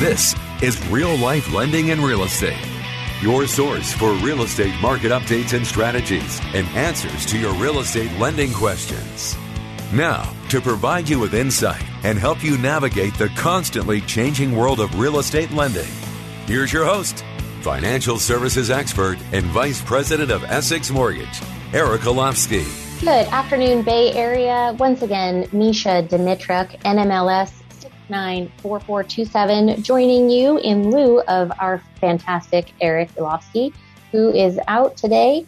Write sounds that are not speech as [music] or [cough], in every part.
This is Real Life Lending and Real Estate, your source for real estate market updates and strategies and answers to your real estate lending questions. Now, to provide you with insight and help you navigate the constantly changing world of real estate lending, here's your host, financial services expert and vice president of Essex Mortgage, Eric Olofsky. Good afternoon, Bay Area. Once again, Mesha Dimitruk, NMLS 694427, joining you in lieu of our fantastic Eric Olofsky, who is out today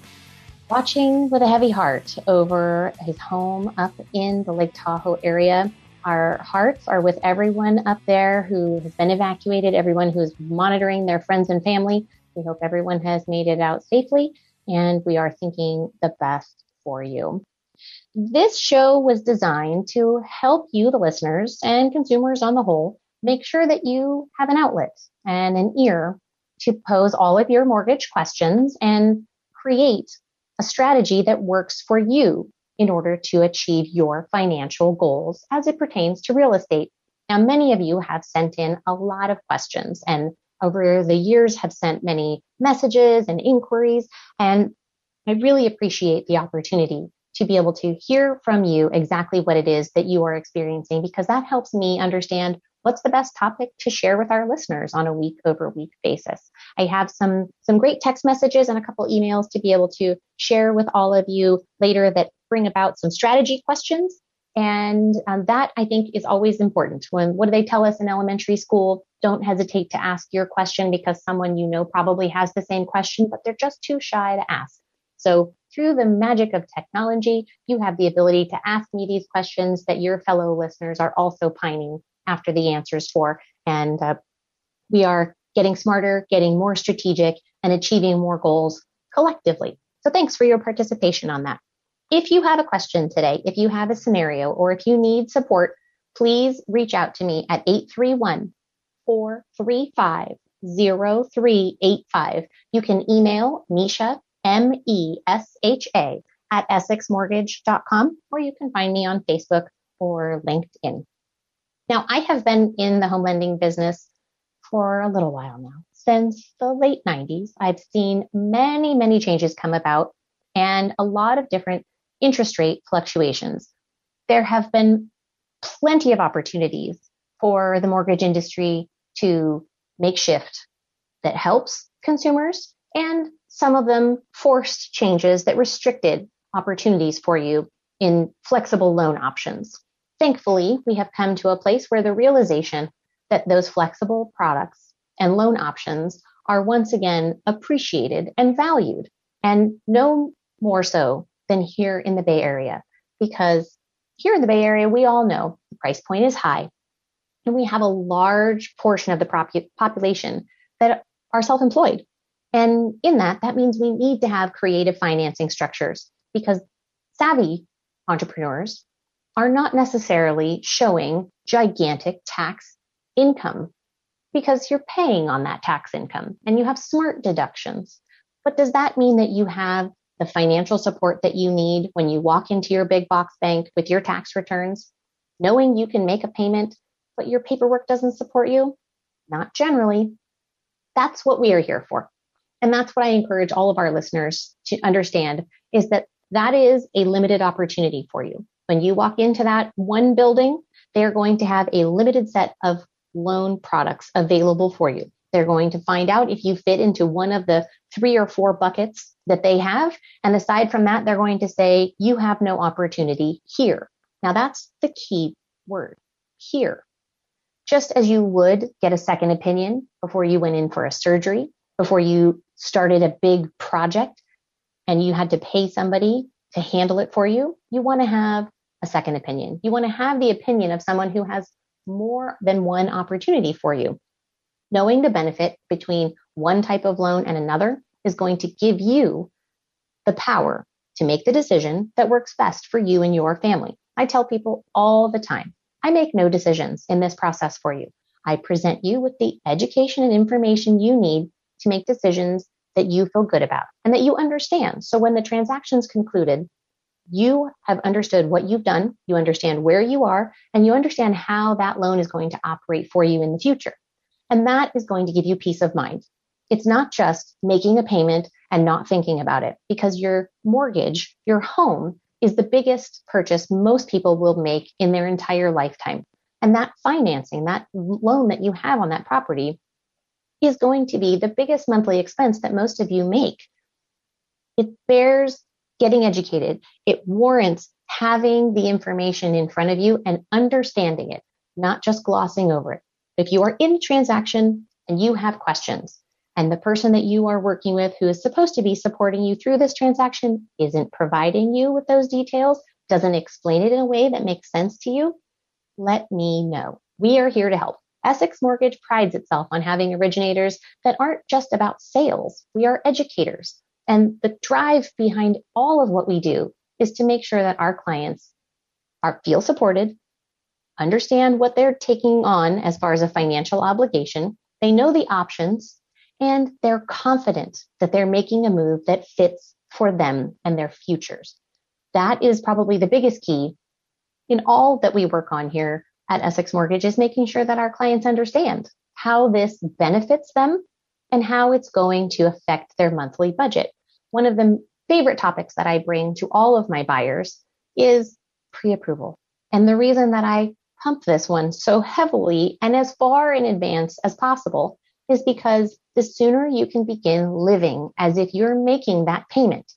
watching with a heavy heart over his home up in the Lake Tahoe area. Our hearts are with everyone up there who has been evacuated, everyone who's monitoring their friends and family. We hope everyone has made it out safely, and we are thinking the best for you. This show was designed to help you, the listeners, and consumers on the whole, make sure that you have an outlet and an ear to pose all of your mortgage questions and create a strategy that works for you in order to achieve your financial goals as it pertains to real estate. Now, many of you have sent in a lot of questions and over the years have sent many messages and inquiries. And I really appreciate the opportunity to be able to hear from you exactly what it is that you are experiencing because that helps me understand what's the best topic to share with our listeners on a week over week basis. I have some, some great text messages and a couple emails to be able to share with all of you later that bring about some strategy questions. And um, that I think is always important. When what do they tell us in elementary school? Don't hesitate to ask your question because someone you know probably has the same question, but they're just too shy to ask. So through the magic of technology, you have the ability to ask me these questions that your fellow listeners are also pining after the answers for. And uh, we are getting smarter, getting more strategic, and achieving more goals collectively. So thanks for your participation on that. If you have a question today, if you have a scenario, or if you need support, please reach out to me at 831 435 0385. You can email Mesha, M E S H A, at essexmortgage.com, or you can find me on Facebook or LinkedIn. Now, I have been in the home lending business for a little while now. Since the late 90s, I've seen many, many changes come about and a lot of different interest rate fluctuations. There have been plenty of opportunities for the mortgage industry to make shift that helps consumers and some of them forced changes that restricted opportunities for you in flexible loan options. Thankfully, we have come to a place where the realization that those flexible products and loan options are once again appreciated and valued, and no more so than here in the Bay Area. Because here in the Bay Area, we all know the price point is high, and we have a large portion of the population that are self employed. And in that, that means we need to have creative financing structures because savvy entrepreneurs are not necessarily showing gigantic tax income because you're paying on that tax income and you have smart deductions. But does that mean that you have the financial support that you need when you walk into your big box bank with your tax returns, knowing you can make a payment, but your paperwork doesn't support you? Not generally. That's what we are here for. And that's what I encourage all of our listeners to understand is that that is a limited opportunity for you. When you walk into that one building, they're going to have a limited set of loan products available for you. They're going to find out if you fit into one of the three or four buckets that they have. And aside from that, they're going to say, you have no opportunity here. Now that's the key word here. Just as you would get a second opinion before you went in for a surgery, before you started a big project and you had to pay somebody to handle it for you, you want to have a second opinion. You want to have the opinion of someone who has more than one opportunity for you. Knowing the benefit between one type of loan and another is going to give you the power to make the decision that works best for you and your family. I tell people all the time, I make no decisions in this process for you. I present you with the education and information you need to make decisions that you feel good about and that you understand. So when the transaction's concluded, you have understood what you've done, you understand where you are, and you understand how that loan is going to operate for you in the future. And that is going to give you peace of mind. It's not just making a payment and not thinking about it because your mortgage, your home is the biggest purchase most people will make in their entire lifetime. And that financing, that loan that you have on that property is going to be the biggest monthly expense that most of you make. It bears getting educated. It warrants having the information in front of you and understanding it, not just glossing over it. If you are in a transaction and you have questions, and the person that you are working with who is supposed to be supporting you through this transaction isn't providing you with those details, doesn't explain it in a way that makes sense to you, let me know. We are here to help. Essex Mortgage prides itself on having originators that aren't just about sales. We are educators. And the drive behind all of what we do is to make sure that our clients are feel supported, understand what they're taking on as far as a financial obligation. They know the options and they're confident that they're making a move that fits for them and their futures. That is probably the biggest key in all that we work on here at Essex Mortgage is making sure that our clients understand how this benefits them and how it's going to affect their monthly budget. One of the favorite topics that I bring to all of my buyers is pre-approval. And the reason that I pump this one so heavily and as far in advance as possible is because the sooner you can begin living as if you're making that payment,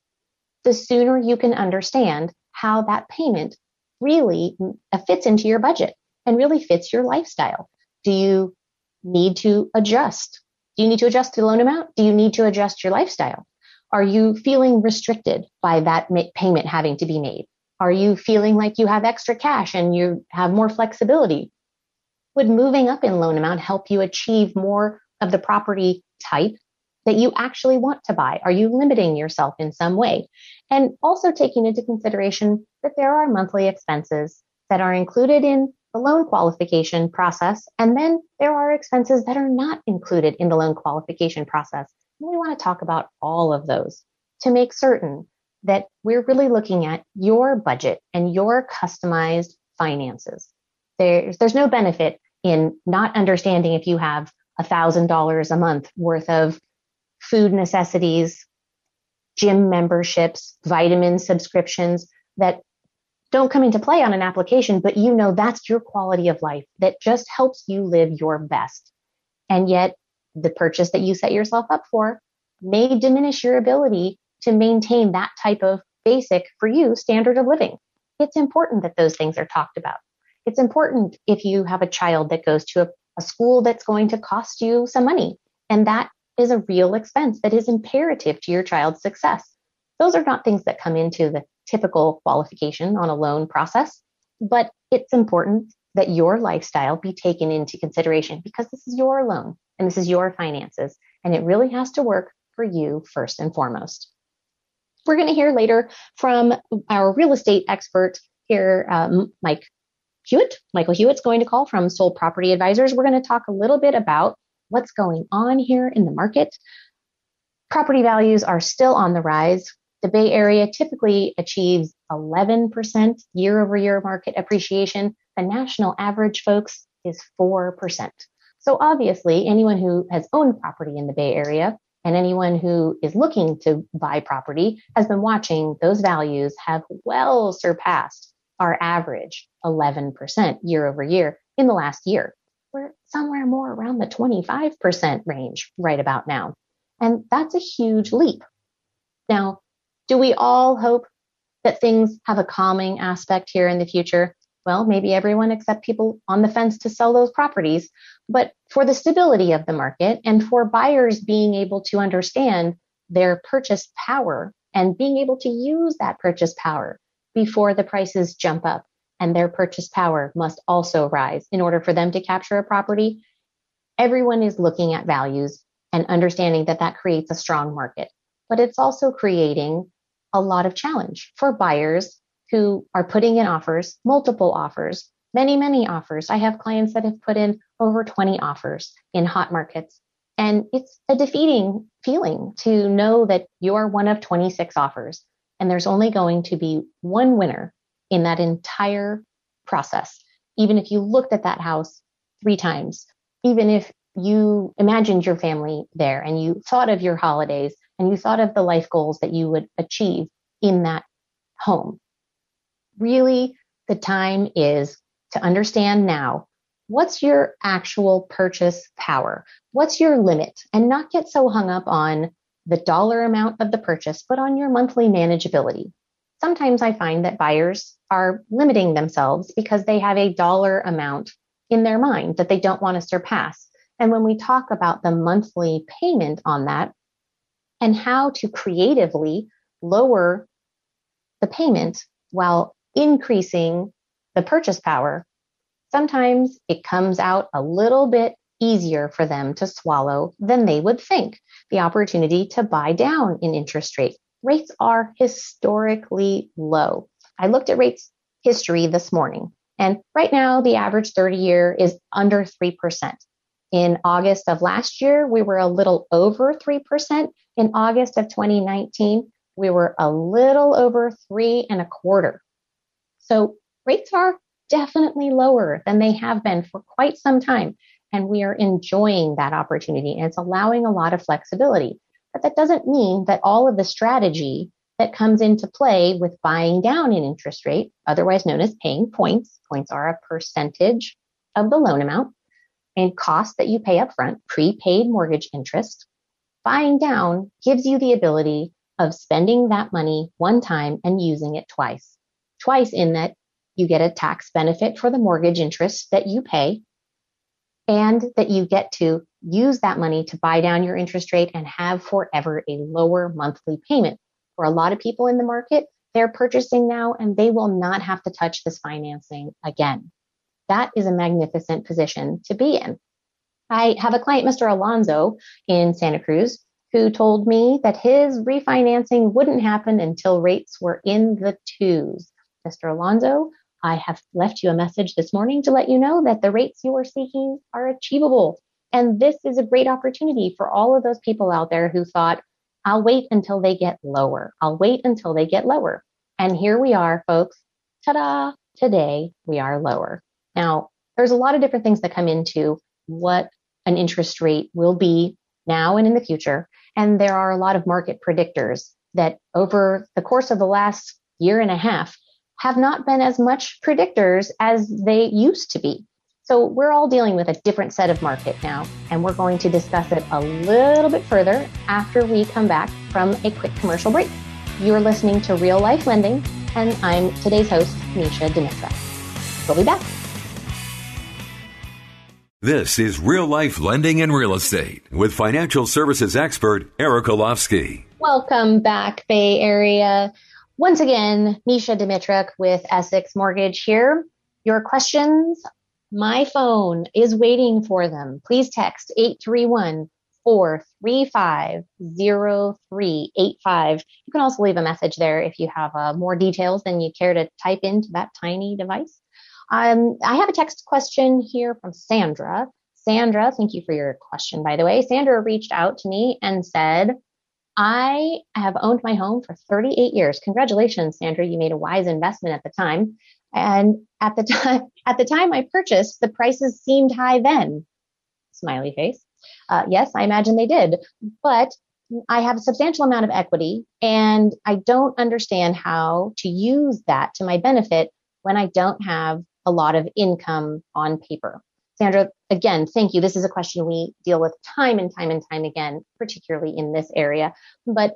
the sooner you can understand how that payment really uh, fits into your budget and really fits your lifestyle. Do you need to adjust? Do you need to adjust the loan amount? Do you need to adjust your lifestyle? Are you feeling restricted by that payment having to be made? Are you feeling like you have extra cash and you have more flexibility? Would moving up in loan amount help you achieve more of the property type that you actually want to buy? Are you limiting yourself in some way? And also taking into consideration that there are monthly expenses that are included in the loan qualification process. And then there are expenses that are not included in the loan qualification process. And we want to talk about all of those to make certain that we're really looking at your budget and your customized finances. There's, there's no benefit in not understanding if you have $1,000 a month worth of food necessities, gym memberships, vitamin subscriptions that don't come into play on an application, but you know that's your quality of life that just helps you live your best. And yet the purchase that you set yourself up for may diminish your ability to maintain that type of basic for you standard of living. It's important that those things are talked about. It's important if you have a child that goes to a a school that's going to cost you some money. And that is a real expense that is imperative to your child's success. Those are not things that come into the typical qualification on a loan process, but it's important that your lifestyle be taken into consideration because this is your loan and this is your finances, and it really has to work for you first and foremost. We're going to hear later from our real estate expert here, um, Mike Hewitt. Michael Hewitt's going to call from Soul Property Advisors. We're going to talk a little bit about what's going on here in the market. Property values are still on the rise. The Bay Area typically achieves 11% year over year market appreciation. The national average, folks, is 4%. So obviously, anyone who has owned property in the Bay Area and anyone who is looking to buy property has been watching those values have well surpassed our average 11% year over year in the last year. We're somewhere more around the 25% range right about now. And that's a huge leap. Now, do we all hope that things have a calming aspect here in the future? Well, maybe everyone except people on the fence to sell those properties. But for the stability of the market and for buyers being able to understand their purchase power and being able to use that purchase power before the prices jump up and their purchase power must also rise in order for them to capture a property. Everyone is looking at values and understanding that that creates a strong market, but it's also creating a lot of challenge for buyers who are putting in offers, multiple offers, many, many offers. I have clients that have put in over 20 offers in hot markets. And it's a defeating feeling to know that you are one of 26 offers and there's only going to be one winner in that entire process. Even if you looked at that house three times, even if you imagined your family there and you thought of your holidays and you thought of the life goals that you would achieve in that home. Really, the time is to understand now what's your actual purchase power? What's your limit? And not get so hung up on the dollar amount of the purchase, but on your monthly manageability. Sometimes I find that buyers are limiting themselves because they have a dollar amount in their mind that they don't want to surpass. And when we talk about the monthly payment on that and how to creatively lower the payment while increasing the purchase power, sometimes it comes out a little bit easier for them to swallow than they would think. The opportunity to buy down in interest rate. Rates are historically low. I looked at rates history this morning, and right now the average 30 year is under 3%. In August of last year, we were a little over 3%. In August of 2019, we were a little over three and a quarter. So rates are definitely lower than they have been for quite some time. And we are enjoying that opportunity and it's allowing a lot of flexibility. But that doesn't mean that all of the strategy that comes into play with buying down in interest rate, otherwise known as paying points, points are a percentage of the loan amount and costs that you pay up front, prepaid mortgage interest. Buying down gives you the ability of spending that money one time and using it twice. Twice in that you get a tax benefit for the mortgage interest that you pay and that you get to use that money to buy down your interest rate and have forever a lower monthly payment. For a lot of people in the market, they're purchasing now and they will not have to touch this financing again. That is a magnificent position to be in. I have a client, Mr. Alonzo in Santa Cruz, who told me that his refinancing wouldn't happen until rates were in the twos. Mr. Alonzo, I have left you a message this morning to let you know that the rates you are seeking are achievable. And this is a great opportunity for all of those people out there who thought, I'll wait until they get lower. I'll wait until they get lower. And here we are, folks. Ta-da! Today we are lower. Now, there's a lot of different things that come into what an interest rate will be now and in the future. And there are a lot of market predictors that over the course of the last year and a half have not been as much predictors as they used to be. So we're all dealing with a different set of market now, and we're going to discuss it a little bit further after we come back from a quick commercial break. You're listening to Real Life Lending, and I'm today's host, Mesha Dimitruk. We'll be back. This is Real Life Lending and Real Estate with financial services expert Eric Olofsky. Welcome back, Bay Area. Once again, Mesha Dimitruk with Essex Mortgage here. Your questions, my phone is waiting for them. Please text 831 435 0385. You can also leave a message there if you have uh, more details than you care to type into that tiny device. Um, I have a text question here from Sandra. Sandra, thank you for your question, by the way. Sandra reached out to me and said, I have owned my home for 38 years. Congratulations, Sandra. You made a wise investment at the time. And at the time, [laughs] at the time I purchased, the prices seemed high then. Smiley face. Uh, yes, I imagine they did, but I have a substantial amount of equity and I don't understand how to use that to my benefit when I don't have a lot of income on paper. Sandra, again, thank you. This is a question we deal with time and time and time again, particularly in this area. But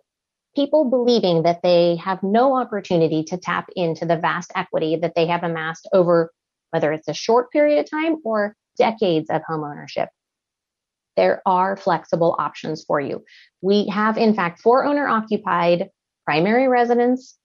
people believing that they have no opportunity to tap into the vast equity that they have amassed over whether it's a short period of time or decades of homeownership. There are flexible options for you. We have, in fact, for owner occupied primary residence.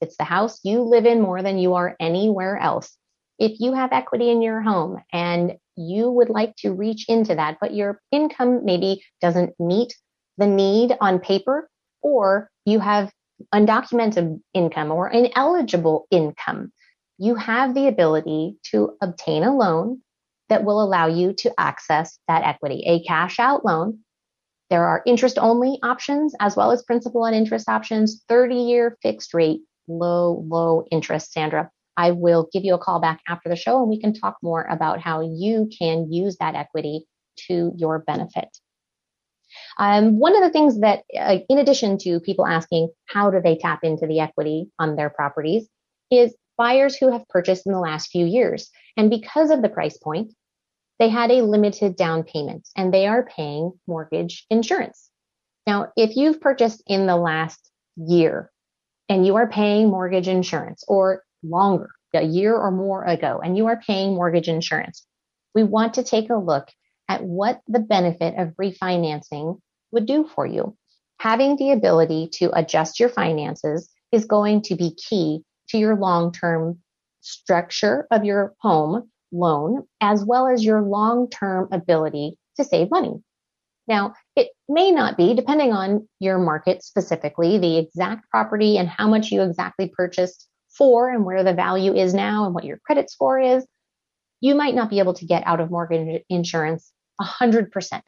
It's the house you live in more than you are anywhere else. If you have equity in your home and you would like to reach into that, but your income maybe doesn't meet the need on paper, or you have undocumented income or ineligible income, you have the ability to obtain a loan that will allow you to access that equity, a cash out loan. There are interest only options as well as principal and interest options, 30 year fixed rate, low, low interest, Sandra. I will give you a call back after the show and we can talk more about how you can use that equity to your benefit. Um, one of the things that, uh, in addition to people asking how do they tap into the equity on their properties, is buyers who have purchased in the last few years. And because of the price point, they had a limited down payment and they are paying mortgage insurance. Now, if you've purchased in the last year and you are paying mortgage insurance or longer, a year or more ago, and you are paying mortgage insurance, we want to take a look at what the benefit of refinancing would do for you. Having the ability to adjust your finances is going to be key to your long-term structure of your home loan, as well as your long-term ability to save money. Now, it may not be, depending on your market specifically, the exact property and how much you exactly purchased for and where the value is now and what your credit score is. You might not be able to get out of mortgage insurance 100%.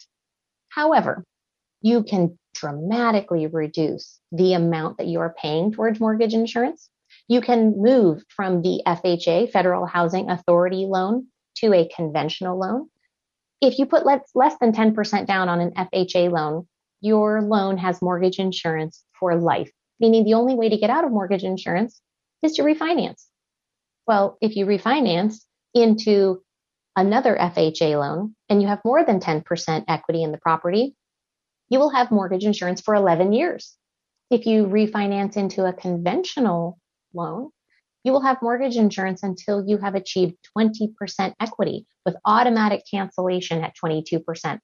However, you can dramatically reduce the amount that you are paying towards mortgage insurance you can move from the FHA, Federal Housing Authority loan, to a conventional loan. If you put less, less than 10% down on an FHA loan, your loan has mortgage insurance for life, meaning the only way to get out of mortgage insurance is to refinance. Well, if you refinance into another FHA loan and you have more than 10% equity in the property, you will have mortgage insurance for 11 years. If you refinance into a conventional loan, you will have mortgage insurance until you have achieved 20% equity with automatic cancellation at 22%.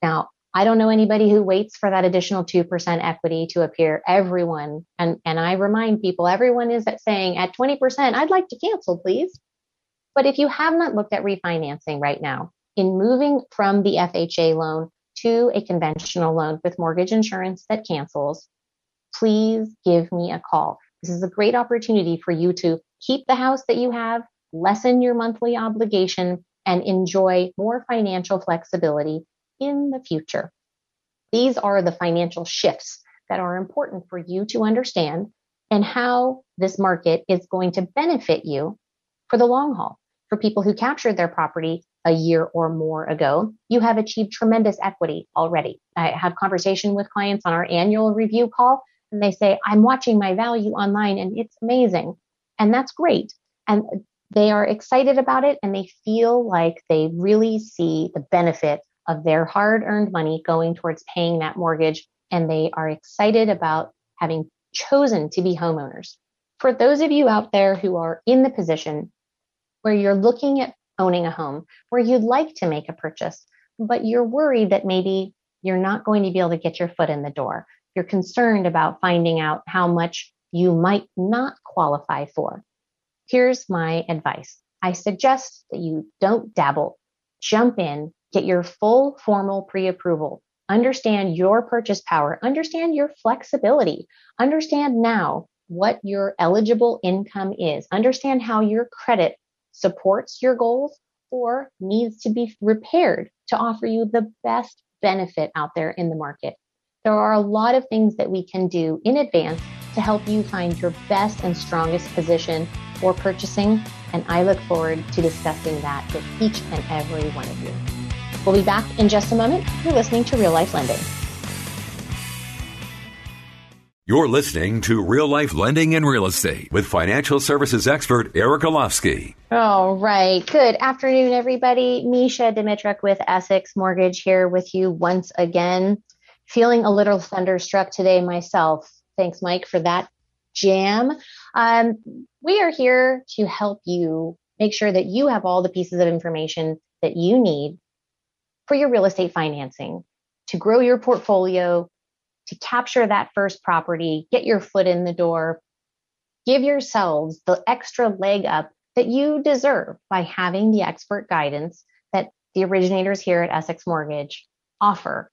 Now, I don't know anybody who waits for that additional 2% equity to appear. Everyone, and, and I remind people, everyone is at saying at 20%, I'd like to cancel, please. But if you have not looked at refinancing right now, in moving from the FHA loan to a conventional loan with mortgage insurance that cancels, please give me a call. This is a great opportunity for you to keep the house that you have, lessen your monthly obligation, and enjoy more financial flexibility in the future. These are the financial shifts that are important for you to understand and how this market is going to benefit you for the long haul. For people who captured their property a year or more ago, you have achieved tremendous equity already. I have conversation with clients on our annual review call and they say, I'm watching my value online and it's amazing. And that's great. And they are excited about it and they feel like they really see the benefit of their hard earned money going towards paying that mortgage. And they are excited about having chosen to be homeowners. For those of you out there who are in the position where you're looking at owning a home, where you'd like to make a purchase, but you're worried that maybe you're not going to be able to get your foot in the door you're concerned about finding out how much you might not qualify for. Here's my advice. I suggest that you don't dabble, jump in, get your full formal pre-approval, understand your purchase power, understand your flexibility, understand now what your eligible income is, understand how your credit supports your goals or needs to be repaired to offer you the best benefit out there in the market. There are a lot of things that we can do in advance to help you find your best and strongest position for purchasing, and I look forward to discussing that with each and every one of you. We'll be back in just a moment. You're listening to Real Life Lending. You're listening to Real Life Lending and Real Estate with financial services expert Eric Olofsky. All right. Good afternoon, everybody. Mesha Dimitruk with Essex Mortgage here with you once again feeling a little thunderstruck today myself. Thanks, Mike, for that jam. Um, we are here to help you make sure that you have all the pieces of information that you need for your real estate financing to grow your portfolio, to capture that first property, get your foot in the door, give yourselves the extra leg up that you deserve by having the expert guidance that the originators here at Essex Mortgage offer.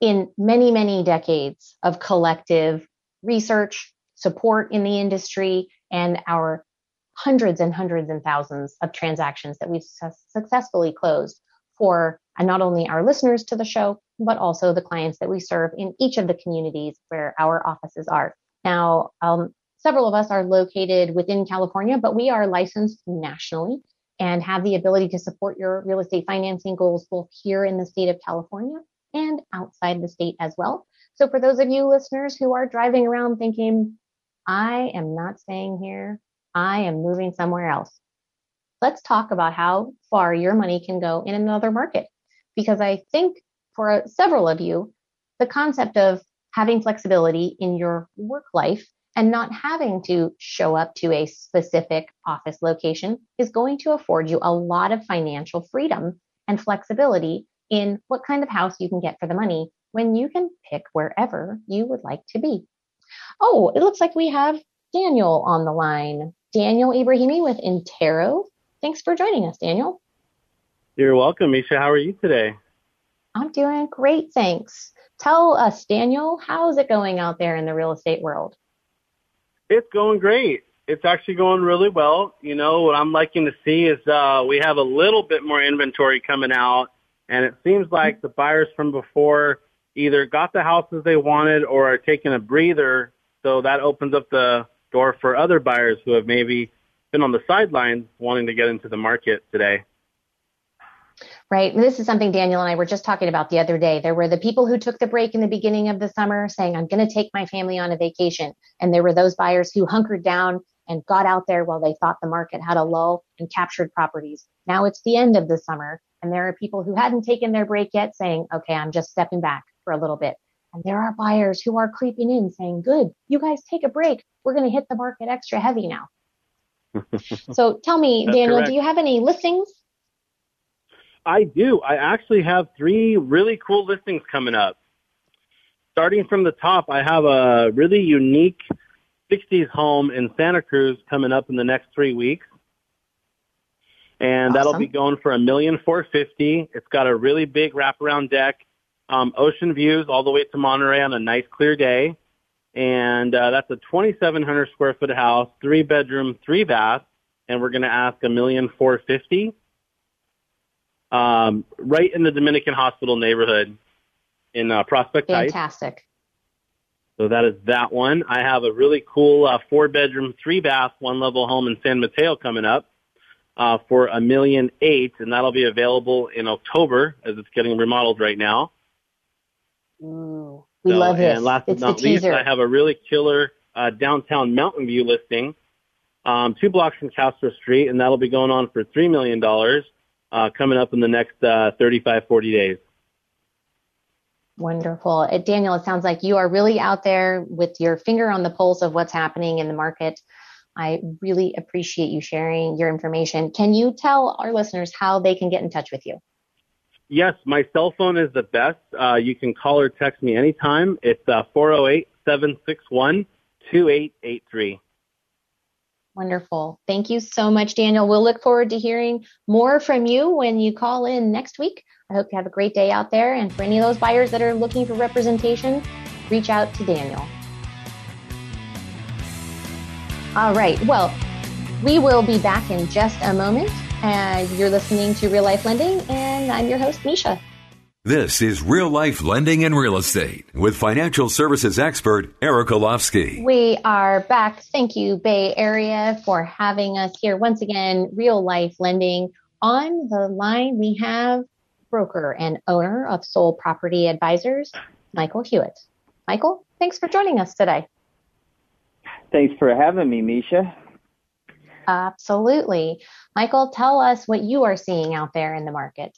In many, many decades of collective research, support in the industry, and our hundreds and hundreds and thousands of transactions that we've su- successfully closed for not only our listeners to the show, but also the clients that we serve in each of the communities where our offices are. Now, um, several of us are located within California, but we are licensed nationally and have the ability to support your real estate financing goals both here in the state of California and outside the state as well. So for those of you listeners who are driving around thinking, I am not staying here, I am moving somewhere else. Let's talk about how far your money can go in another market. Because I think for several of you, the concept of having flexibility in your work life and not having to show up to a specific office location is going to afford you a lot of financial freedom and flexibility in what kind of house you can get for the money when you can pick wherever you would like to be. Oh, it looks like we have Daniel on the line. Daniel Ibrahimi with Intero. Thanks for joining us, Daniel. You're welcome, Mesha. How are you today? I'm doing great, thanks. Tell us, Daniel, how's it going out there in the real estate world? It's going great. It's actually going really well. You know, what I'm liking to see is uh, we have a little bit more inventory coming out, and it seems like the buyers from before either got the houses they wanted or are taking a breather. So that opens up the door for other buyers who have maybe been on the sidelines wanting to get into the market today. Right. This is something Daniel and I were just talking about the other day. There were the people who took the break in the beginning of the summer saying, I'm going to take my family on a vacation. And there were those buyers who hunkered down and got out there while they thought the market had a lull and captured properties. Now it's the end of the summer and there are people who hadn't taken their break yet saying, okay, I'm just stepping back for a little bit. And there are buyers who are creeping in saying, good, you guys take a break. We're going to hit the market extra heavy now. [laughs] so tell me, That's Daniel, correct. do you have any listings I do. I actually have three really cool listings coming up. Starting from the top, I have a really unique 60s home in Santa Cruz coming up in the next three weeks. And awesome. that'll be going for a million four fifty. It's got a really big wraparound deck, um, ocean views all the way to Monterey on a nice clear day. And uh, that's a 2,700 square foot house, three bedroom, three bath, and we're going to ask a million four fifty um, right in the Dominican Hospital neighborhood in uh, Prospect Heights. Fantastic. So that is that one. I have a really cool uh, four bedroom, three bath, one level home in San Mateo coming up uh, for a million eight, and that'll be available in October as it's getting remodeled right now. Ooh, we so, love this. And last it's but not least, I have a really killer uh, downtown Mountain View listing, um, two blocks from Castro Street, and that'll be going on for three million dollars uh, coming up in the next uh, 35, 40 days. Wonderful. Uh, Daniel, it sounds like you are really out there with your finger on the pulse of what's happening in the market. I really appreciate you sharing your information. Can you tell our listeners how they can get in touch with you? Yes, my cell phone is the best. Uh, you can call or text me anytime. It's uh, 408 761 2883. Wonderful. Thank you so much, Daniel. We'll look forward to hearing more from you when you call in next week. I hope you have a great day out there. And for any of those buyers that are looking for representation, reach out to Daniel. All right. Well, we will be back in just a moment. And you're listening to Real Life Lending, and I'm your host, Mesha. This is Real Life Lending and Real Estate with financial services expert Eric Olofsky. We are back. Thank you, Bay Area, for having us here once again. Real Life Lending. On the line, we have broker and owner of Soul Property Advisors, Michael Hewitt. Michael, thanks for joining us today. Thanks for having me, Mesha. Absolutely. Michael, tell us what you are seeing out there in the market.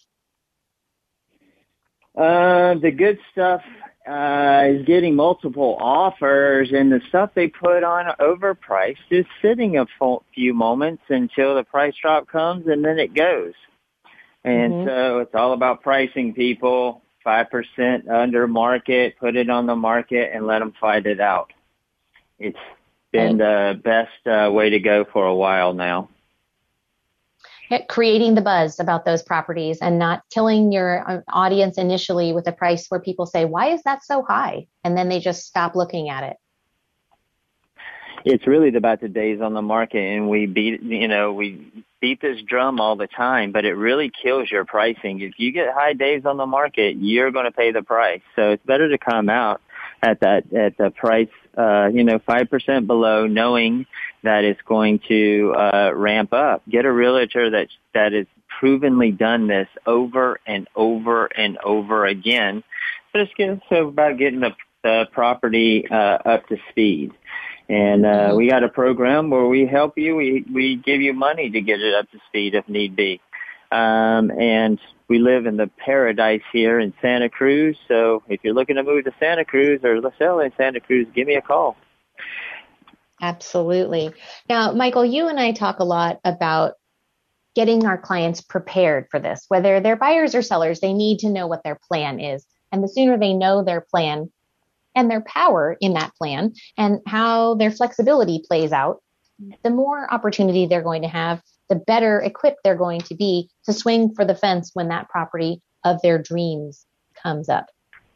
Uh, the good stuff uh, is getting multiple offers, and the stuff they put on overpriced is sitting a few moments until the price drop comes, and then it goes. And mm-hmm. so it's all about pricing, people. 5% under market, put it on the market and let them fight it out. It's been the best uh, way to go for a while now. Creating the buzz about those properties and not killing your uh, audience initially with a price where people say, why is that so high? And then they just stop looking at it. It's really about the days on the market and we beat you know we beat this drum all the time but it really kills your pricing. If you get high days on the market you're going to pay the price. So it's better to come out at that at the price uh you know 5% below knowing that it's going to uh ramp up get a realtor that that has provenly done this over and over and over again but it's good so about getting the the property uh up to speed and uh, we got a program where we help you. We we give you money to get it up to speed if need be. Um, and we live in the paradise here in Santa Cruz. So if you're looking to move to Santa Cruz or sell in Santa Cruz, give me a call. Absolutely. Now, Michael, you and I talk a lot about getting our clients prepared for this. Whether they're buyers or sellers, they need to know what their plan is. And the sooner they know their plan, and their power in that plan and how their flexibility plays out, the more opportunity they're going to have, the better equipped they're going to be to swing for the fence when that property of their dreams comes up.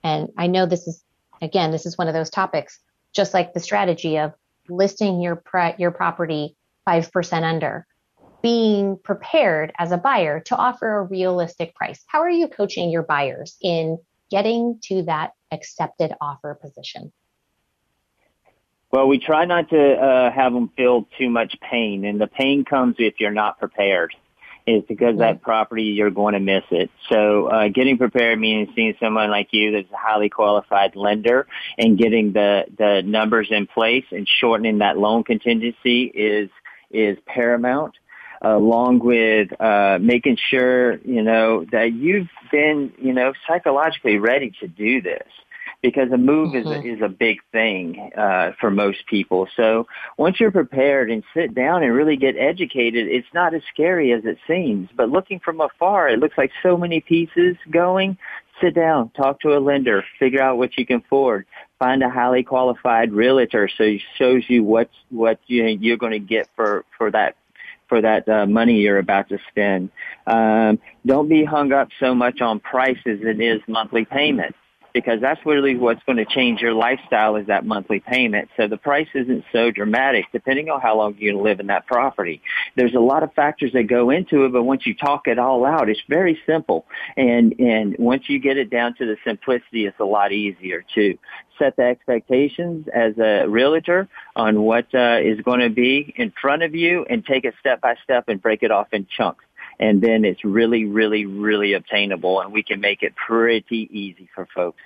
And I know this is, again, this is one of those topics, just like the strategy of listing your pre- your property 5% under, being prepared as a buyer to offer a realistic price. How are you coaching your buyers in getting to that accepted offer position? Well, we try not to uh, have them feel too much pain, and the pain comes if you're not prepared. It's because that property you're going to miss it. So, uh, getting prepared means seeing someone like you that's a highly qualified lender and getting the the numbers in place and shortening that loan contingency is is paramount along with uh, making sure you know that you've been you know psychologically ready to do this because a move mm-hmm. is a, mm-hmm. is a big thing uh, for most people. So once you're prepared and sit down and really get educated, it's not as scary as it seems. But looking from afar, it looks like so many pieces going. Sit down, talk to a lender, figure out what you can afford, find a highly qualified realtor so he shows you what what you you're going to get for for that for that uh, money you're about to spend. Um, don't be hung up so much on price as it is monthly payment because that's really what's going to change your lifestyle is that monthly payment. So the price isn't so dramatic depending on how long to live in that property. There's a lot of factors that go into it, but once you talk it all out, it's very simple. And, and once you get it down to the simplicity, it's a lot easier to set the expectations as a realtor on what uh, is going to be in front of you and take it step by step and break it off in chunks and then it's really, really, really obtainable and we can make it pretty easy for folks.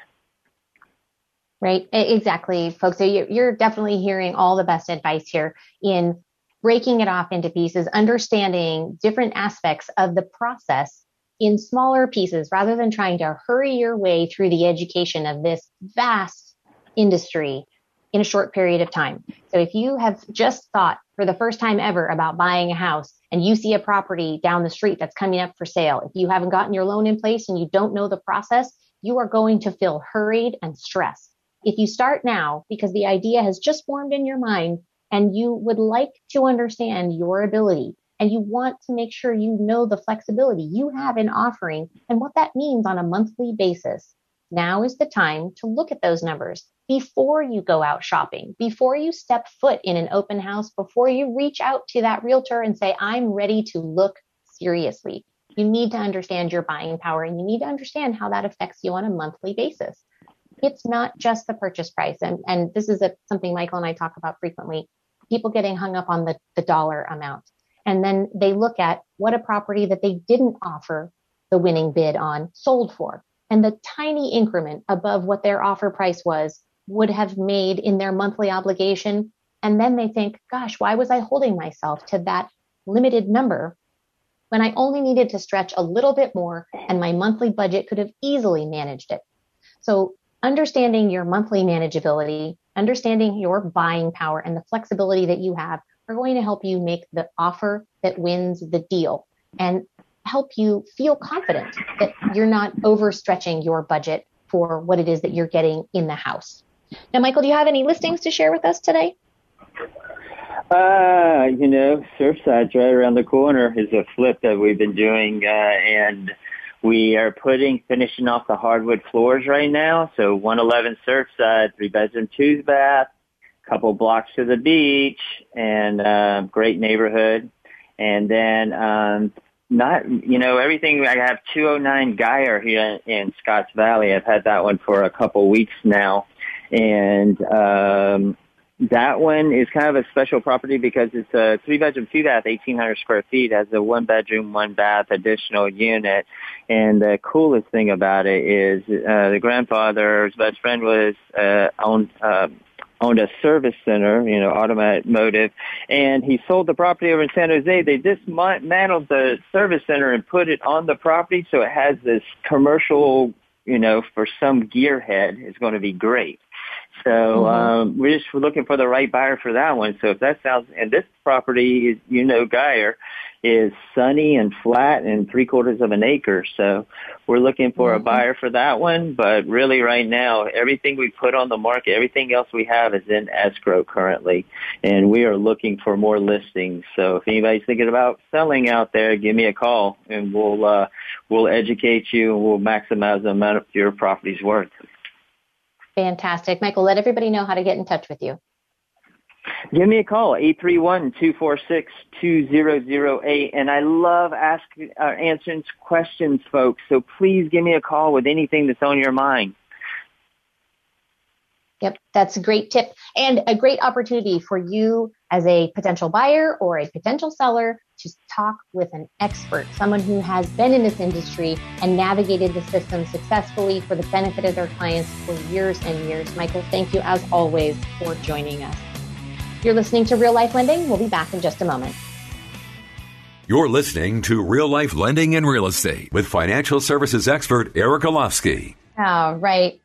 Right, exactly, folks. So you're definitely hearing all the best advice here in breaking it off into pieces, understanding different aspects of the process in smaller pieces rather than trying to hurry your way through the education of this vast industry in a short period of time. So if you have just thought for the first time ever about buying a house and you see a property down the street that's coming up for sale, if you haven't gotten your loan in place and you don't know the process, you are going to feel hurried and stressed. If you start now because the idea has just formed in your mind and you would like to understand your ability and you want to make sure you know the flexibility you have in offering and what that means on a monthly basis, now is the time to look at those numbers before you go out shopping, before you step foot in an open house, before you reach out to that realtor and say, I'm ready to look seriously. You need to understand your buying power and you need to understand how that affects you on a monthly basis. It's not just the purchase price. And, and this is a, something Michael and I talk about frequently. People getting hung up on the, the dollar amount. And then they look at what a property that they didn't offer the winning bid on sold for and the tiny increment above what their offer price was would have made in their monthly obligation. And then they think, gosh, why was I holding myself to that limited number when I only needed to stretch a little bit more and my monthly budget could have easily managed it? So understanding your monthly manageability, understanding your buying power and the flexibility that you have are going to help you make the offer that wins the deal. And help you feel confident that you're not overstretching your budget for what it is that you're getting in the house. Now, Michael, do you have any listings to share with us today? Uh, you know, Surfside's right around the corner is a flip that we've been doing, uh, and we are putting, finishing off the hardwood floors right now. So 111 Surfside, three bedroom, two bath, couple blocks to the beach, and uh, great neighborhood. And then um, not, you know, everything. I have 209 Geyer here in Scotts Valley. I've had that one for a couple weeks now, and um, that one is kind of a special property because it's a three bedroom, two bath, 1800 square feet, has a one bedroom, one bath additional unit. And the coolest thing about it is, uh, the grandfather's best friend was, uh, owned, uh, owned a service center, you know, automotive, and he sold the property over in San Jose. They dismantled the service center and put it on the property, so it has this commercial, you know, for some gearhead, it's going to be great. So mm-hmm. um, we're just looking for the right buyer for that one. So if that sounds, and this property is, you know, Geyer is sunny and flat and three quarters of an acre. So we're looking for mm-hmm. a buyer for that one. But really right now, everything we put on the market, everything else we have is in escrow currently. And we are looking for more listings. So if anybody's thinking about selling out there, give me a call and we'll, uh, we'll educate you and we'll maximize the amount of your property's worth. Fantastic. Michael, let everybody know how to get in touch with you. Give me a call, 831-246-2008. And I love asking, uh, answering questions, folks. So please give me a call with anything that's on your mind. Yep, that's a great tip and a great opportunity for you as a potential buyer or a potential seller to talk with an expert, someone who has been in this industry and navigated the system successfully for the benefit of their clients for years and years. Michael, thank you as always for joining us. You're listening to Real Life Lending. We'll be back in just a moment. You're listening to Real Life Lending and Real Estate with financial services expert Eric Olofsky. All right.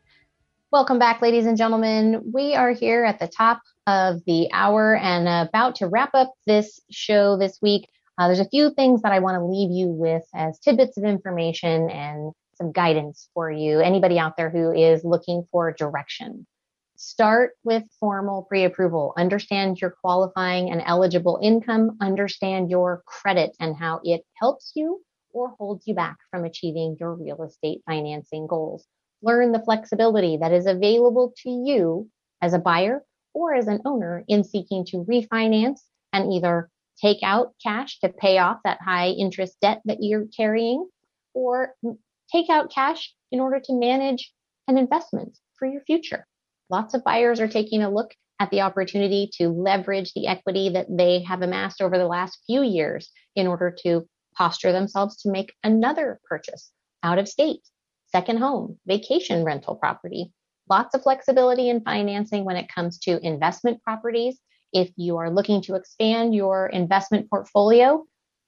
Welcome back, ladies and gentlemen. We are here at the top of the hour and about to wrap up this show this week. Uh, there's a few things that I want to leave you with as tidbits of information and some guidance for you. Anybody out there who is looking for direction. Start with formal pre-approval. Understand your qualifying and eligible income. Understand your credit and how it helps you or holds you back from achieving your real estate financing goals learn the flexibility that is available to you as a buyer or as an owner in seeking to refinance and either take out cash to pay off that high interest debt that you're carrying or take out cash in order to manage an investment for your future. Lots of buyers are taking a look at the opportunity to leverage the equity that they have amassed over the last few years in order to posture themselves to make another purchase out of state second home, vacation rental property. Lots of flexibility in financing when it comes to investment properties. If you are looking to expand your investment portfolio,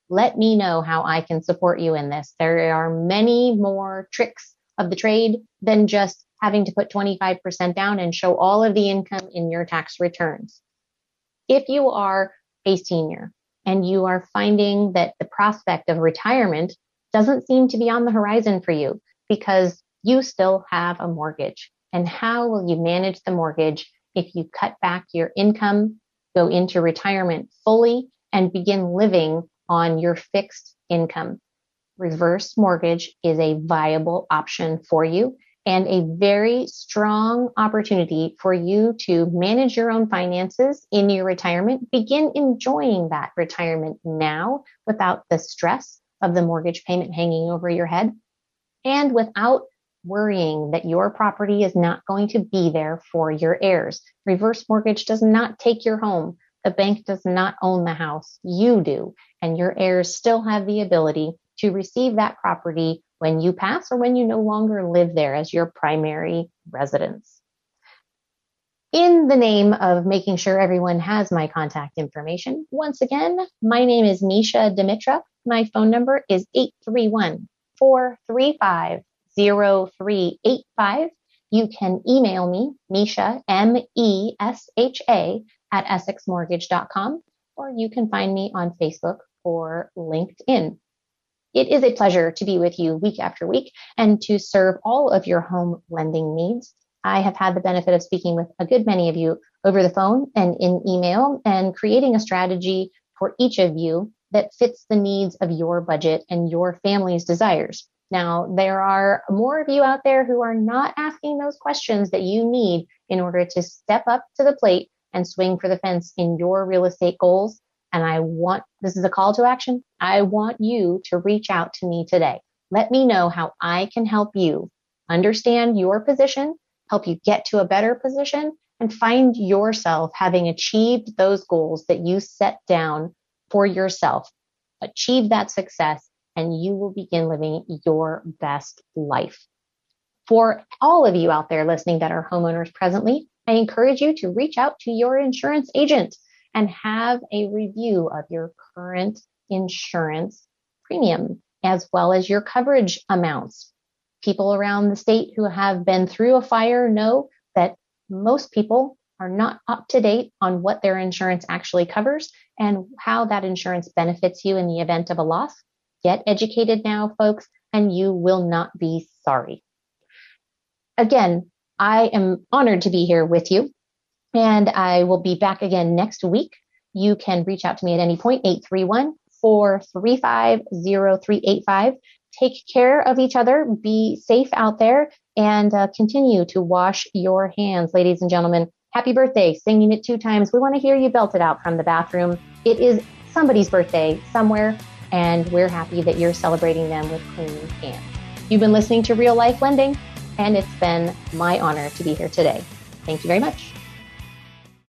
let me know how I can support you in this. There are many more tricks of the trade than just having to put 25% down and show all of the income in your tax returns. If you are a senior and you are finding that the prospect of retirement doesn't seem to be on the horizon for you, because you still have a mortgage. And how will you manage the mortgage if you cut back your income, go into retirement fully, and begin living on your fixed income? Reverse mortgage is a viable option for you and a very strong opportunity for you to manage your own finances in your retirement. Begin enjoying that retirement now without the stress of the mortgage payment hanging over your head and without worrying that your property is not going to be there for your heirs. Reverse mortgage does not take your home. The bank does not own the house. You do. And your heirs still have the ability to receive that property when you pass or when you no longer live there as your primary residence. In the name of making sure everyone has my contact information, once again, my name is Mesha Dimitruk. My phone number is 831 435 0385. You can email me, Mesha, M-E-S-H-A, at EssexMortgage.com, or you can find me on Facebook or LinkedIn. It is a pleasure to be with you week after week and to serve all of your home lending needs. I have had the benefit of speaking with a good many of you over the phone and in email and creating a strategy for each of you that fits the needs of your budget and your family's desires. Now, there are more of you out there who are not asking those questions that you need in order to step up to the plate and swing for the fence in your real estate goals. And I want, this is a call to action. I want you to reach out to me today. Let me know how I can help you understand your position, help you get to a better position, and find yourself having achieved those goals that you set down for yourself. Achieve that success and you will begin living your best life. For all of you out there listening that are homeowners presently, I encourage you to reach out to your insurance agent and have a review of your current insurance premium as well as your coverage amounts. People around the state who have been through a fire know that most people are not up to date on what their insurance actually covers and how that insurance benefits you in the event of a loss. Get educated now, folks, and you will not be sorry. Again, I am honored to be here with you, and I will be back again next week. You can reach out to me at any point, 831 435 0385. Take care of each other, be safe out there, and uh, continue to wash your hands, ladies and gentlemen. Happy birthday, singing it two times. We want to hear you belt it out from the bathroom. It is somebody's birthday somewhere and we're happy that you're celebrating them with clean hands. You've been listening to Real Life Lending, and it's been my honor to be here today. Thank you very much.